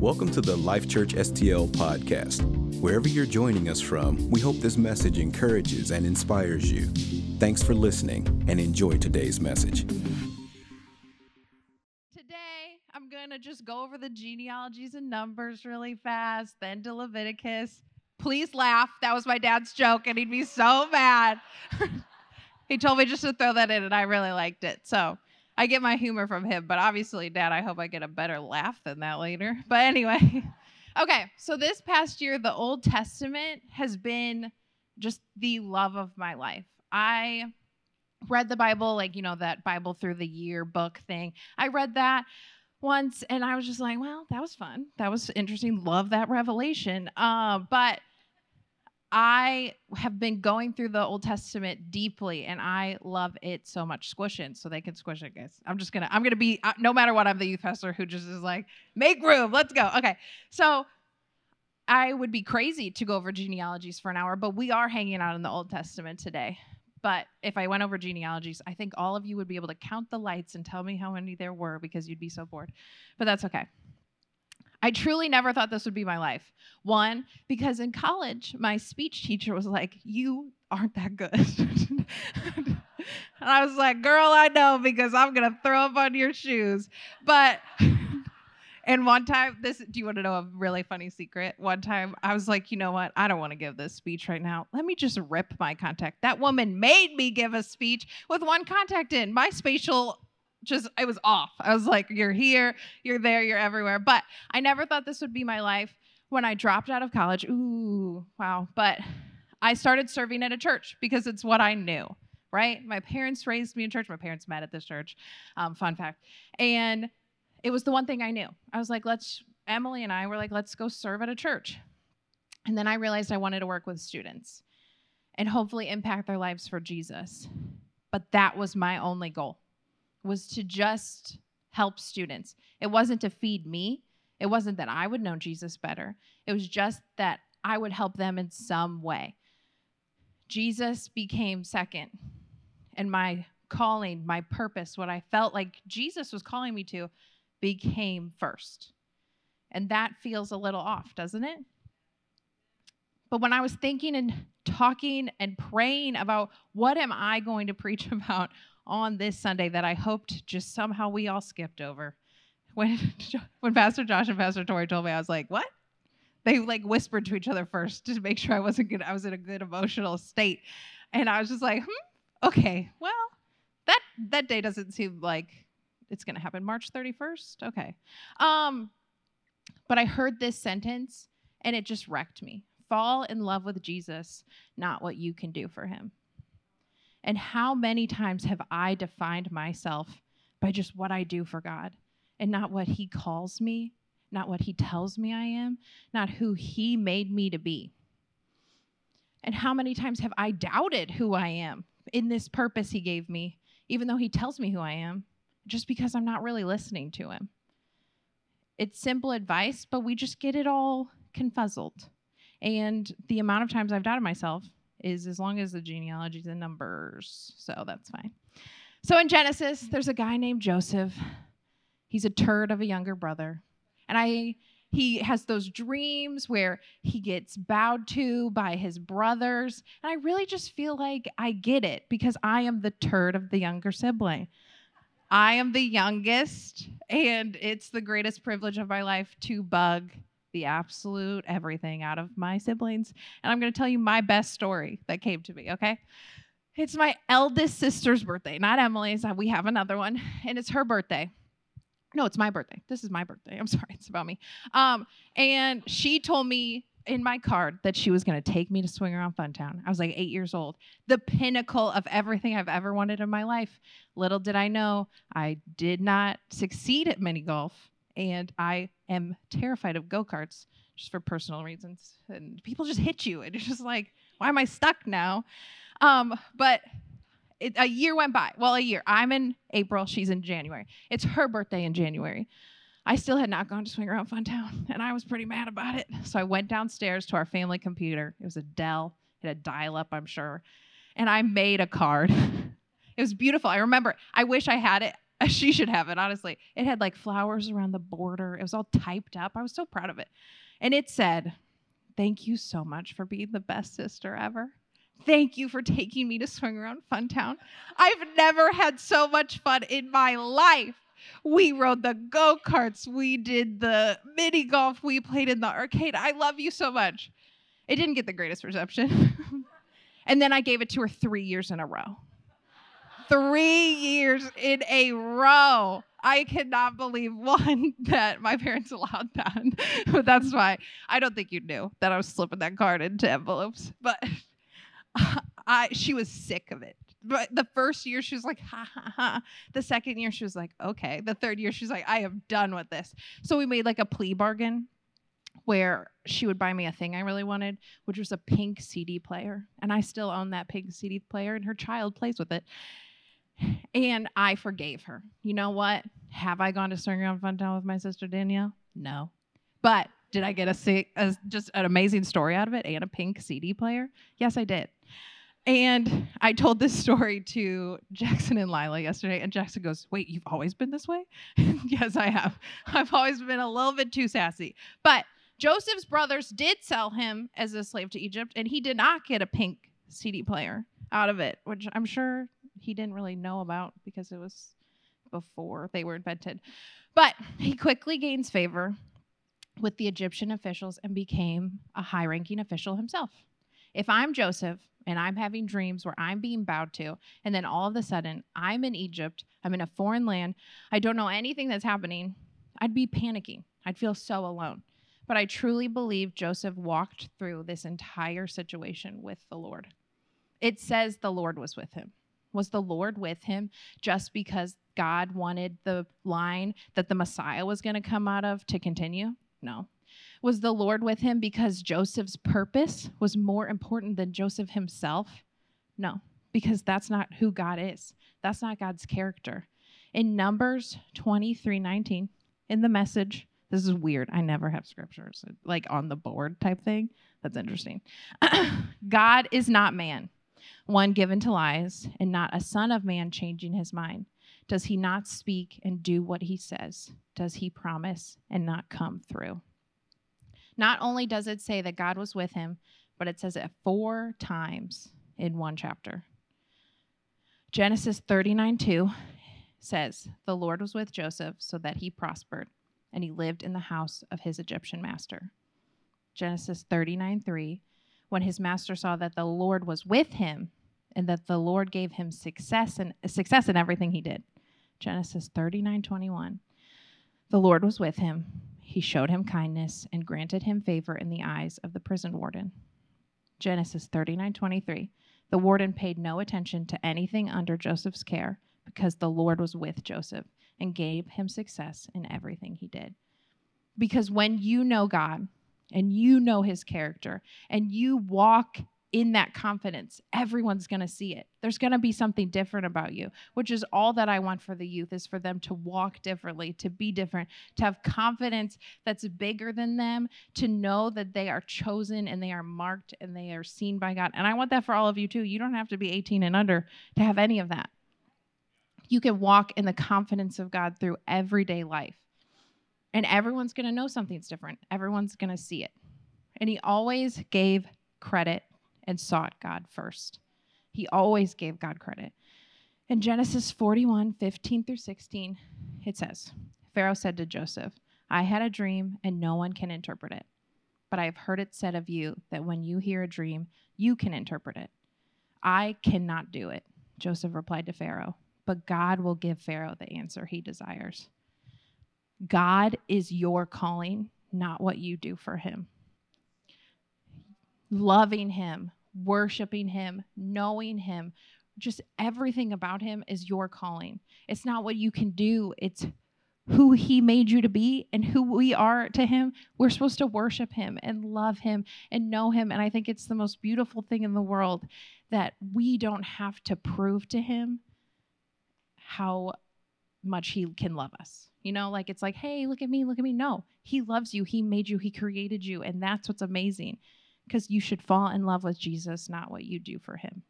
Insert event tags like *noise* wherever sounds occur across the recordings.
Welcome to the Life Church STL podcast. Wherever you're joining us from, we hope this message encourages and inspires you. Thanks for listening and enjoy today's message. Today, I'm going to just go over the genealogies and numbers really fast, then to Leviticus. Please laugh. That was my dad's joke, and he'd be so mad. *laughs* he told me just to throw that in, and I really liked it. So, I get my humor from him, but obviously, Dad, I hope I get a better laugh than that later. *laughs* But anyway, okay, so this past year, the Old Testament has been just the love of my life. I read the Bible, like, you know, that Bible through the year book thing. I read that once and I was just like, well, that was fun. That was interesting. Love that revelation. Uh, but I have been going through the Old Testament deeply, and I love it so much. Squish it so they can squish it, guys. I'm just gonna, I'm gonna be, uh, no matter what, I'm the youth pastor who just is like, make room, let's go. Okay, so I would be crazy to go over genealogies for an hour, but we are hanging out in the Old Testament today. But if I went over genealogies, I think all of you would be able to count the lights and tell me how many there were because you'd be so bored. But that's okay. I truly never thought this would be my life. One, because in college, my speech teacher was like, You aren't that good. *laughs* and I was like, Girl, I know because I'm going to throw up on your shoes. But. *laughs* And one time, this do you want to know a really funny secret? One time I was like, you know what? I don't want to give this speech right now. Let me just rip my contact. That woman made me give a speech with one contact in. My spatial just it was off. I was like, you're here, you're there, you're everywhere. But I never thought this would be my life when I dropped out of college. Ooh, wow. But I started serving at a church because it's what I knew, right? My parents raised me in church. My parents met at this church. Um, fun fact. And it was the one thing I knew. I was like, let's, Emily and I were like, let's go serve at a church. And then I realized I wanted to work with students and hopefully impact their lives for Jesus. But that was my only goal was to just help students. It wasn't to feed me. It wasn't that I would know Jesus better. It was just that I would help them in some way. Jesus became second. And my calling, my purpose, what I felt like Jesus was calling me to, became first. And that feels a little off, doesn't it? But when I was thinking and talking and praying about what am I going to preach *laughs* about on this Sunday that I hoped just somehow we all skipped over. *laughs* When when Pastor Josh and Pastor Tori told me, I was like, "What?" They like whispered to each other first to make sure I wasn't good. I was in a good emotional state, and I was just like, "Hmm, okay, well, that that day doesn't seem like it's going to happen. March thirty first, okay." Um, but I heard this sentence, and it just wrecked me. Fall in love with Jesus, not what you can do for him. And how many times have I defined myself by just what I do for God and not what He calls me, not what He tells me I am, not who He made me to be? And how many times have I doubted who I am in this purpose He gave me, even though He tells me who I am, just because I'm not really listening to Him? It's simple advice, but we just get it all confuzzled. And the amount of times I've doubted myself is as long as the genealogy is in numbers. So that's fine. So in Genesis, there's a guy named Joseph. He's a turd of a younger brother. And I he has those dreams where he gets bowed to by his brothers. And I really just feel like I get it because I am the turd of the younger sibling. I am the youngest, and it's the greatest privilege of my life to bug the absolute everything out of my siblings. And I'm going to tell you my best story that came to me, okay? It's my eldest sister's birthday, not Emily's. We have another one, and it's her birthday. No, it's my birthday. This is my birthday. I'm *laughs* sorry, it's about me. Um, and she told me in my card that she was going to take me to Swing-A-Round Fun Town. I was like eight years old, the pinnacle of everything I've ever wanted in my life. Little did I know, I did not succeed at mini golf and I am terrified of go karts just for personal reasons. And people just hit you, and it's just like, why am I stuck now? Um, but it, a year went by. Well, a year. I'm in April. She's in January. It's her birthday in January. I still had not gone to Swing-A-Round Fun Town, *laughs* and I was pretty mad about it. So I went downstairs to our family computer. It was a Dell. It had dial up, I'm sure. And I made a card. *laughs* it was beautiful. I remember. I wish I had it *laughs* She should have it, honestly. It had like flowers around the border. It was all typed up. I was so proud of it. And it said, Thank you so much for being the best sister ever. Thank you for taking me to Swing-A-Round Fun Town. I've never had so much fun in my life. We rode the go karts. We did the mini golf. We played in the arcade. I love you so much. It didn't get the greatest reception. *laughs* and then I gave it to her three years in a row. Three years in a row. I cannot believe *laughs* one that my parents allowed that. *laughs* but that's why I don't think you knew that I was slipping that card into envelopes. But *laughs* I she was sick of it. But the first year she was like, ha ha ha. The second year she was like, okay. The third year she's like, I am done with this. So we made like a plea bargain where she would buy me a thing I really wanted, which was a pink CD player. And I still own that pink CD player, and her child plays with it. And I forgave her. You know what? Have I gone to Around Funtown with my sister Danielle? No. But did I get a, a just an amazing story out of it and a pink CD player? Yes, I did. And I told this story to Jackson and Lila yesterday, and Jackson goes, Wait, you've always been this way? *laughs* yes, I have. I've always been a little bit too sassy. But Joseph's brothers did sell him as a slave to Egypt, and he did not get a pink CD player out of it, which I'm sure he didn't really know about because it was before they were invented. But he quickly gains favor with the Egyptian officials and became a high ranking official himself. If I'm Joseph and I'm having dreams where I'm being bowed to, and then all of a sudden I'm in Egypt, I'm in a foreign land, I don't know anything that's happening, I'd be panicking. I'd feel so alone. But I truly believe Joseph walked through this entire situation with the Lord. It says the Lord was with him. Was the Lord with him just because God wanted the line that the Messiah was going to come out of to continue? No. Was the Lord with him because Joseph's purpose was more important than Joseph himself? No, because that's not who God is. That's not God's character. In Numbers 23 19, in the message, this is weird. I never have scriptures like on the board type thing. That's interesting. *coughs* God is not man, one given to lies, and not a son of man changing his mind. Does he not speak and do what he says? Does he promise and not come through? Not only does it say that God was with him, but it says it four times in one chapter. Genesis 39 2 says, The Lord was with Joseph so that he prospered and he lived in the house of his Egyptian master. Genesis 39 3, when his master saw that the Lord was with him and that the Lord gave him success and success in everything he did. Genesis 39:21. The Lord was with him. He showed him kindness and granted him favor in the eyes of the prison warden. Genesis 39:23. The warden paid no attention to anything under Joseph's care because the Lord was with Joseph and gave him success in everything he did. Because when you know God and you know his character and you walk in that confidence, everyone's going to see it. There's going to be something different about you, which is all that I want for the youth is for them to walk differently, to be different, to have confidence that's bigger than them, to know that they are chosen and they are marked and they are seen by God. And I want that for all of you too. You don't have to be 18 and under to have any of that you can walk in the confidence of God through everyday life. And everyone's going to know something's different. Everyone's going to see it. And he always gave credit and sought God first. He always gave God credit. In Genesis 41 15 through 16, it says Pharaoh said to Joseph, I had a dream and no one can interpret it. But I have heard it said of you that when you hear a dream, you can interpret it. I cannot do it. Joseph replied to Pharaoh, but God will give Pharaoh the answer he desires. God is your calling, not what you do for him. Loving him, worshiping him, knowing him, just everything about him is your calling. It's not what you can do, it's who he made you to be and who we are to him. We're supposed to worship him and love him and know him. And I think it's the most beautiful thing in the world that we don't have to prove to him how much he can love us. You know, like it's like, hey, look at me, look at me. No, he loves you. He made you, he created you. And that's what's amazing because you should fall in love with Jesus, not what you do for him.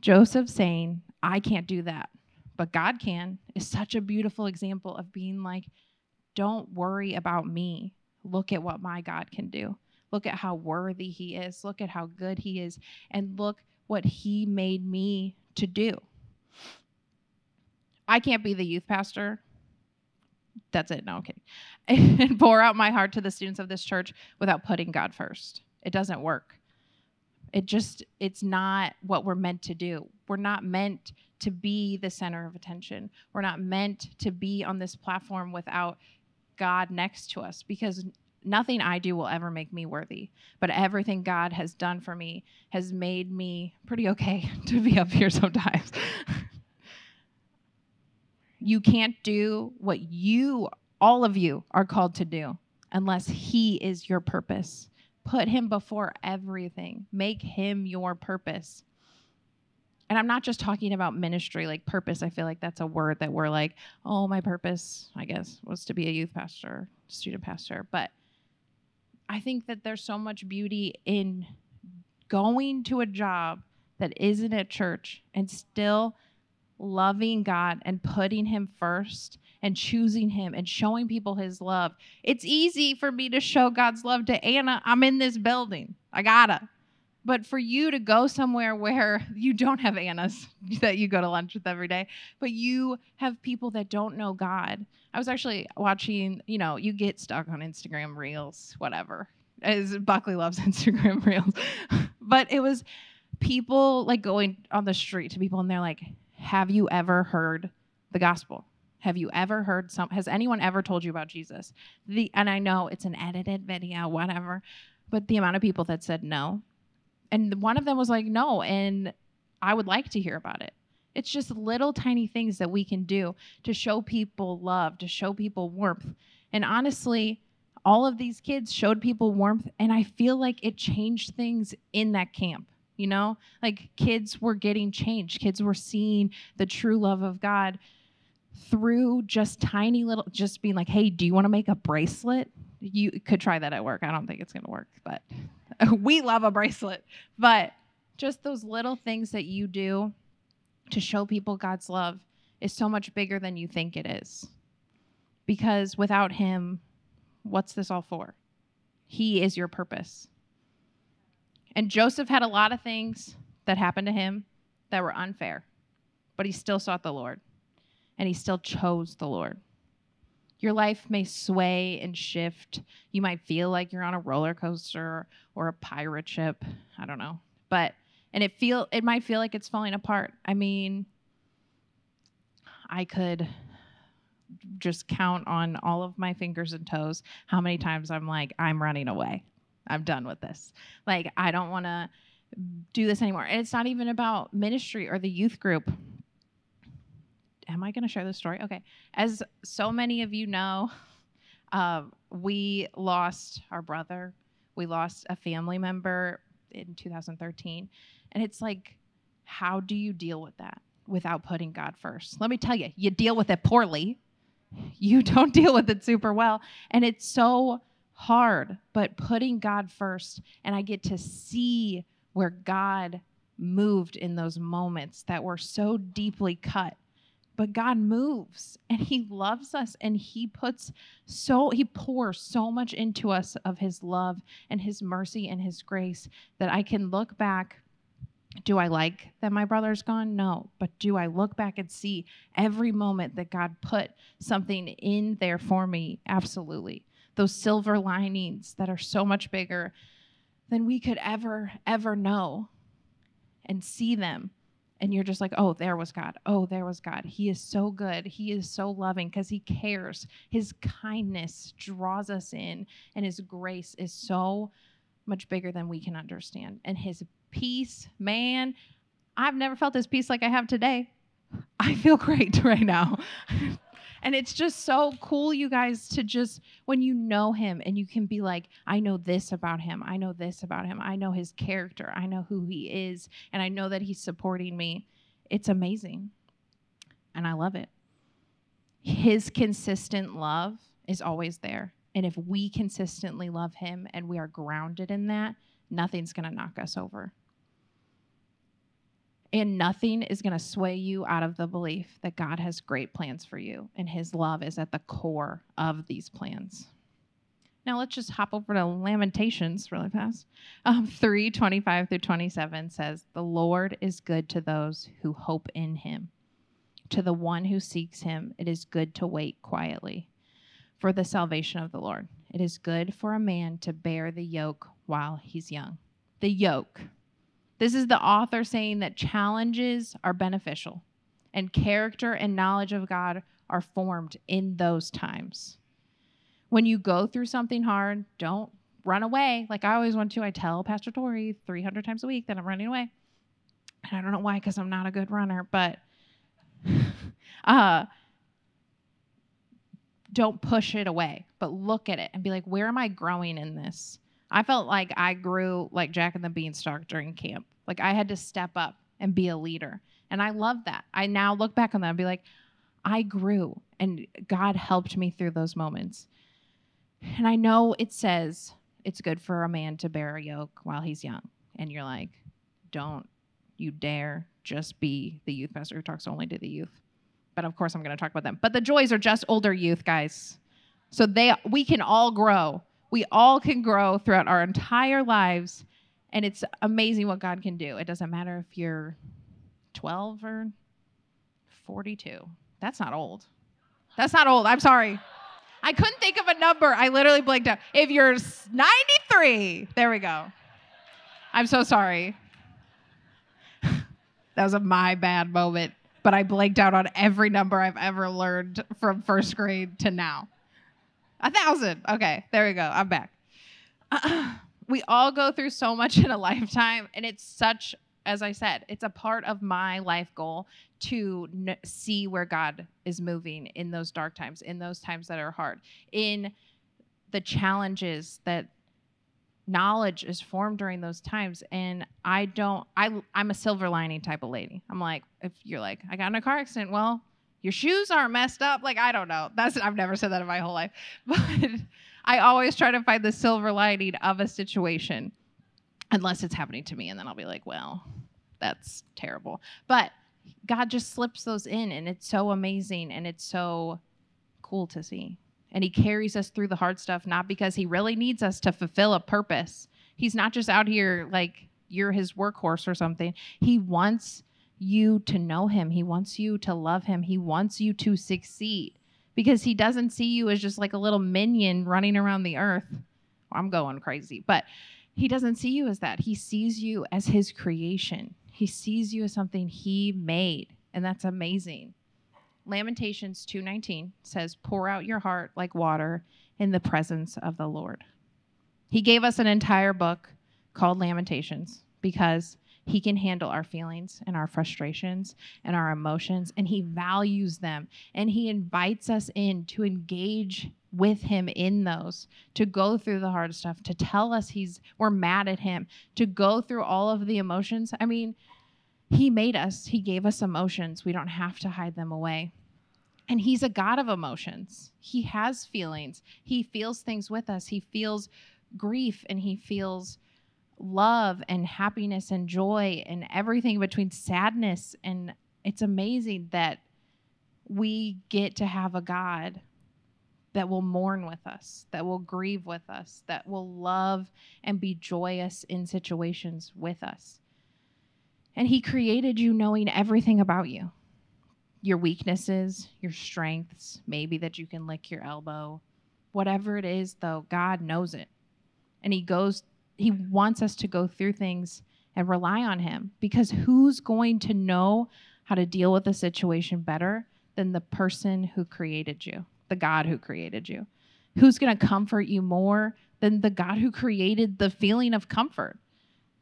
Joseph saying, I can't do that, but God can is such a beautiful example of being like, don't worry about me. Look at what my God can do. Look at how worthy he is. Look at how good he is. And look what he made me to do. I can't be the youth pastor. That's it. No, kidding. *laughs* and pour out my heart to the students of this church without putting God first. It doesn't work. It just, it's not what we're meant to do. We're not meant to be the center of attention. We're not meant to be on this platform without God next to us because nothing I do will ever make me worthy, but everything God has done for me has made me pretty okay *laughs* to be up here sometimes. *laughs* you can't do what you, all of you, are called to do unless He is your purpose. Put Him before everything, make Him your purpose. And I'm not just talking about ministry, like purpose. I feel like that's a word that we're like, oh, my purpose, I guess, was to be a youth pastor, student pastor. But I think that there's so much beauty in going to a job that isn't at church and still loving God and putting Him first and choosing Him and showing people His love. It's easy for me to show God's love to Anna. I'm in this building. I gotta. But for you to go somewhere where *laughs* you don't have Annas *laughs* that you go to lunch with every day, but you have people that don't know God. I was actually watching, you know, you get stuck on Instagram reels, whatever. As Buckley loves *laughs* Instagram reels. but it was people like going on the street to people and they're like, Have you ever heard the gospel? Have you ever heard some has anyone ever told you about Jesus? The and I know it's an edited video, whatever, but the amount of people that said no and one of them was like, no. And I would like to hear about it. It's just little tiny things that we can do to show people love, to show people warmth. And honestly, all of these kids showed people warmth. And I feel like it changed things in that camp. You know, like kids were getting changed, kids were seeing the true love of God through just tiny little, just being like, hey, do you want to make a bracelet? You could try that at work. I don't think it's going to work, but *laughs* we love a bracelet, but just those little things that you do to show people God's love is so much bigger than you think it is. Because without Him, what's this all for? He is your purpose. And Joseph had a lot of things that happened to him that were unfair, but he still sought the Lord and he still chose the Lord. Your life may sway and shift. You might feel like you're on a roller coaster or a pirate ship. I don't know. But and it feel it might feel like it's falling apart. I mean, I could just count on all of my fingers and toes how many times I'm like I'm running away. I'm done with this. Like I don't want to do this anymore. And it's not even about ministry or the youth group am I going to share this story? Okay. As so many of you know, *laughs* uh, we lost our brother. We lost a family member in 2013. And it's like, how do you deal with that without putting God first? Let me tell you, you deal with it poorly. *laughs* You don't *laughs* deal with it super well. And it's so hard, but putting God first, and I get to see where God moved in those moments that were so deeply cut but God moves and he loves us and he puts so he pours so much into us of his love and his mercy and his grace that I can look back do I like that my brother's gone? No. But do I look back and see every moment that God put something in there for me? Absolutely. Those silver linings that are so much bigger than we could ever, ever know and see them and you're just like, oh, there was God. Oh, there was God. He is so good. He is so loving because He cares. His kindness draws us in, and His grace is so much bigger than we can understand. And His peace, man, I've never felt this peace like I have today. *laughs* I feel great *laughs* right now. And it's just so cool, you guys, to just when you know him and you can be like, I know this about him. I know this about him. I know his character. I know who he is. And I know that he's supporting me. It's amazing. And I love it. His consistent love is always there. And if we consistently love him and we are grounded in that, nothing's going to knock us over. And nothing is going to sway you out of the belief that God has great plans for you and his love is at the core of these plans. Now let's just hop over to Lamentations really fast. Um, 3 25 through 27 says, The Lord is good to those who hope in him. To the one who seeks him, it is good to wait quietly for the salvation of the Lord. It is good for a man to bear the yoke while he's young. The yoke. This is the author saying that challenges are beneficial and character and knowledge of God are formed in those times. When you go through something hard, don't run away. Like I always want to. I tell Pastor Tori 300 times a week that I'm running away. And I don't know why, because I'm not a good runner, but *laughs* uh, don't push it away, but look at it and be like, where am I growing in this? I felt like I grew like Jack and the Beanstalk during camp. Like I had to step up and be a leader. And I love that. I now look back on that and be like, I grew and God helped me through those moments. And I know it says it's good for a man to bear a yoke while he's young. And you're like, don't you dare just be the youth pastor who talks only to the youth. But of course, I'm going to talk about them. But the joys are just older youth, guys. So they we can all grow. We all can grow throughout our entire lives. And it's amazing what God can do. It doesn't matter if you're 12 or 42. That's not old. That's not old. I'm sorry. I couldn't think of a number. I literally blanked out. If you're 93, there we go. I'm so sorry. *laughs* that was a my bad moment, but I blanked out on every number I've ever learned from first grade to now. A thousand. Okay, there we go. I'm back. Uh, *clears throat* we all go through so much *laughs* in a lifetime, and it's such, as I said, it's a part of my life goal to n- see where God is moving in those dark times, in those times that are hard, in the challenges that knowledge is formed during those times and i don't i i'm a silver lining type of lady i'm like if you're like i got in a car accident well your shoes aren't messed up. Like i don't know. That's i've never said that in my whole life. *laughs* But i always try to find the silver lining of a situation unless it's happening to me and then i'll be like well that's terrible. But god just slips those in and it's so amazing and it's so cool to see. And he carries us through the hard stuff not because he really needs us to fulfill a purpose. He's not just out here like you're his workhorse or something. He wants you to know him. He wants you to love him. He wants you to succeed. Because he doesn't see you as just like a little minion running around the earth. I'm going crazy. But he doesn't see you as that. He sees you as his creation. He sees you as something he made. And that's amazing. Lamentations 2:19 says, "Pour out your heart like water in the presence of the Lord." He gave us an entire book called Lamentations because he can handle our feelings and our frustrations and our emotions and he values them and he invites us in to engage with him in those to go through the hard stuff to tell us he's we're mad at him to go through all of the emotions i mean he made us, He gave us emotions. We don't have to hide them away. And He's a God of emotions. He has feelings. He feels things with us. He feels grief and He feels love and happiness and joy and everything between sadness. And it's amazing that we get to have a God that will mourn with us, that will grieve with us, that will love and be joyous in situations with us. And He created you knowing everything about you your weaknesses, your strengths, maybe that you can lick your elbow. Whatever it is, though, God knows it. And He goes, He wants us to go through things and rely on Him because who's going to know how to deal with a situation better than the person who created you, the God who created you? Who's going to comfort you more than the God who created the feeling of comfort?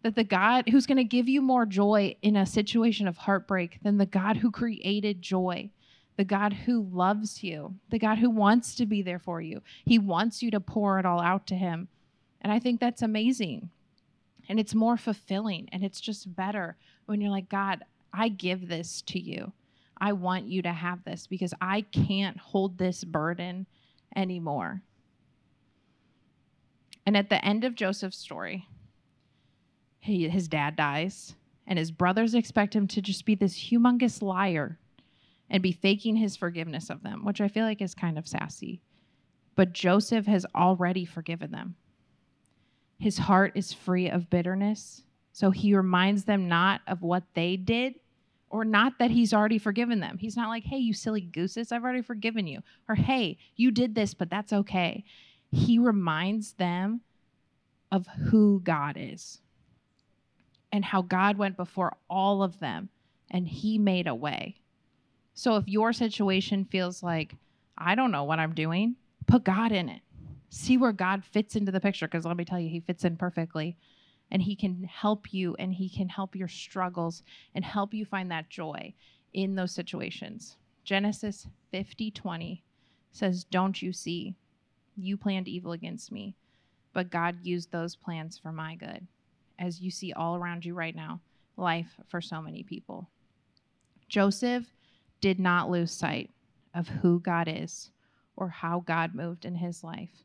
that the God who's going to give you more joy in a situation of heartbreak than the God who created joy, the God who loves you, the God who wants to be there for you. He wants you to pour it all out to Him. And I think that's amazing. And it's more fulfilling and it's just better when you're like, God, I give this to you. I want you to have this because I can't hold this burden anymore. And at the end of Joseph's story, he, his dad dies And his brothers expect him to just be this humongous liar and be faking his forgiveness of them, which I feel like is kind of sassy. But Joseph has already forgiven them. His heart is free of bitterness. So he reminds them not of what they did or not that he's already forgiven them. He's not like, hey, you silly gooses, I've already forgiven you. Or hey, you did this, but that's okay. He reminds them of who God is and how God went before all of them and he made a way. So if your situation feels like, I don't know what I'm doing, put God in it. See where God fits into the picture because let me tell you, he fits in perfectly and he can help you and he can help your struggles and help you find that joy in those situations. Genesis 50 20 says, Don't you see? You planned evil against me, but God used those plans for my good. As you see all around you right now, life for so many people. Joseph did not lose sight of who God is or how God moved in his life